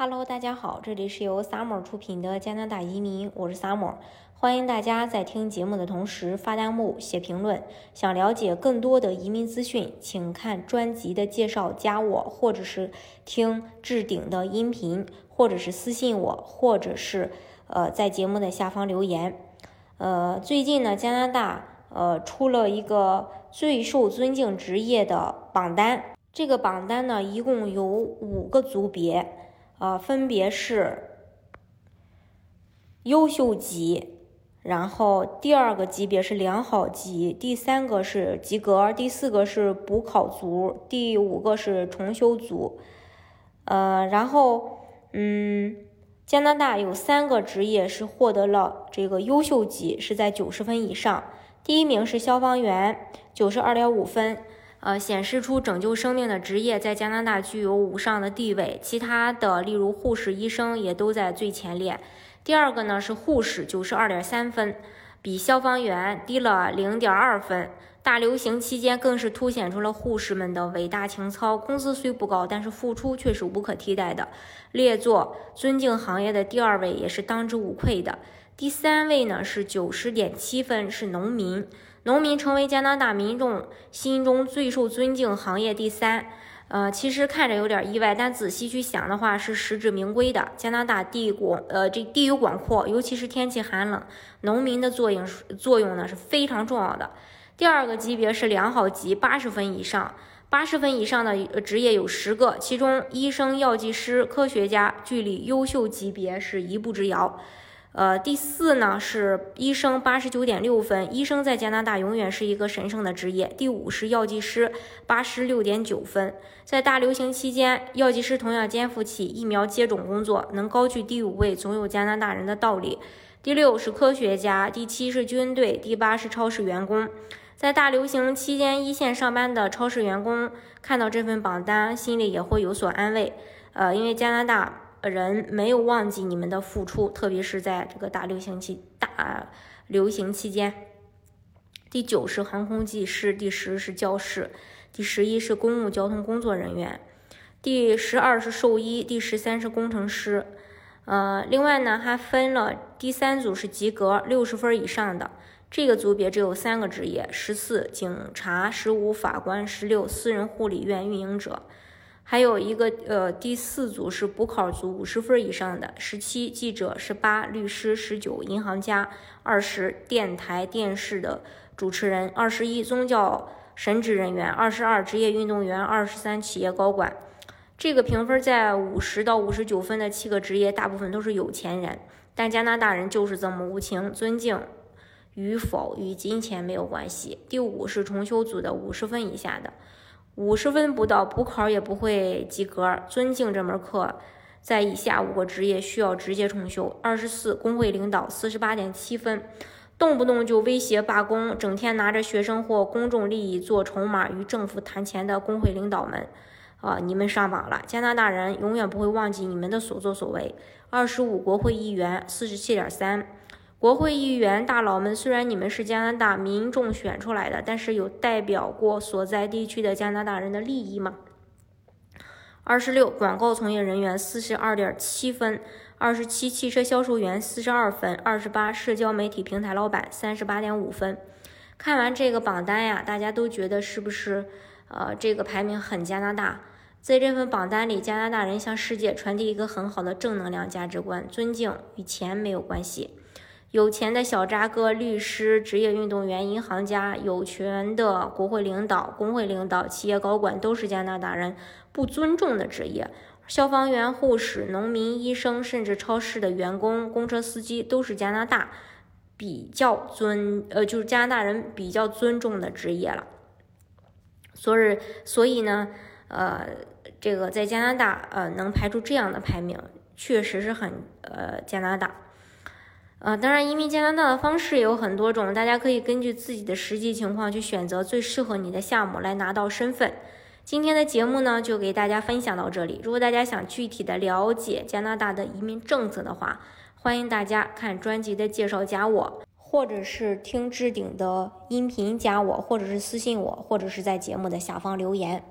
Hello，大家好，这里是由 Summer 出品的加拿大移民，我是 Summer，欢迎大家在听节目的同时发弹幕、写评论。想了解更多的移民资讯，请看专辑的介绍，加我，或者是听置顶的音频，或者是私信我，或者是呃在节目的下方留言。呃，最近呢，加拿大呃出了一个最受尊敬职业的榜单，这个榜单呢一共有五个组别。啊，分别是优秀级，然后第二个级别是良好级，第三个是及格，第四个是补考组，第五个是重修组。呃，然后，嗯，加拿大有三个职业是获得了这个优秀级，是在九十分以上。第一名是消防员，九十二点五分。呃，显示出拯救生命的职业在加拿大具有无上的地位，其他的例如护士、医生也都在最前列。第二个呢是护士，九十二点三分，比消防员低了零点二分。大流行期间更是凸显出了护士们的伟大情操，工资虽不高，但是付出却是无可替代的，列作尊敬行业的第二位也是当之无愧的。第三位呢是九十点七分，是农民。农民成为加拿大民众心中最受尊敬行业第三，呃，其实看着有点意外，但仔细去想的话是实至名归的。加拿大地广，呃，这地域广阔，尤其是天气寒冷，农民的作用作用呢是非常重要的。第二个级别是良好级，八十分以上，八十分以上的职业有十个，其中医生、药剂师、科学家距离优秀级别是一步之遥。呃，第四呢是医生，八十九点六分。医生在加拿大永远是一个神圣的职业。第五是药剂师，八十六点九分。在大流行期间，药剂师同样肩负起疫苗接种工作，能高居第五位，总有加拿大人的道理。第六是科学家，第七是军队，第八是超市员工。在大流行期间一线上班的超市员工看到这份榜单，心里也会有所安慰。呃，因为加拿大。人没有忘记你们的付出，特别是在这个大流行期大流行期间。第九是航空技师，第十是教师，第十一是公共交通工作人员，第十二是兽医，第十三是工程师。呃，另外呢还分了第三组是及格六十分以上的，这个组别只有三个职业：十四警察，十五法官，十六私人护理院运营者。还有一个呃，第四组是补考组，五十分以上的，十七记者，十八律师，十九银行家，二十电台电视的主持人，二十一宗教神职人员，二十二职业运动员，二十三企业高管。这个评分在五十到五十九分的七个职业，大部分都是有钱人，但加拿大人就是这么无情，尊敬与否与金钱没有关系。第五是重修组的五十分以下的。五十分不到，补考也不会及格。尊敬这门课，在以下五个职业需要直接重修。二十四，工会领导，四十八点七分，动不动就威胁罢工，整天拿着学生或公众利益做筹码与政府谈钱的工会领导们，啊，你们上榜了！加拿大人永远不会忘记你们的所作所为。二十五，国会议员，四十七点三。国会议员大佬们，虽然你们是加拿大民众选出来的，但是有代表过所在地区的加拿大人的利益吗？二十六，广告从业人员四十二点七分；二十七，汽车销售员四十二分；二十八，社交媒体平台老板三十八点五分。看完这个榜单呀，大家都觉得是不是？呃，这个排名很加拿大。在这份榜单里，加拿大人向世界传递一个很好的正能量价值观：尊敬与钱没有关系。有钱的小扎哥、律师、职业运动员、银行家，有权的国会领导、工会领导、企业高管，都是加拿大人不尊重的职业。消防员、护士、农民、医生，甚至超市的员工、公车司机，都是加拿大比较尊呃，就是加拿大人比较尊重的职业了。所以，所以呢，呃，这个在加拿大呃能排出这样的排名，确实是很呃加拿大。呃，当然，移民加拿大的方式也有很多种，大家可以根据自己的实际情况去选择最适合你的项目来拿到身份。今天的节目呢，就给大家分享到这里。如果大家想具体的了解加拿大的移民政策的话，欢迎大家看专辑的介绍，加我，或者是听置顶的音频加我，或者是私信我，或者是在节目的下方留言。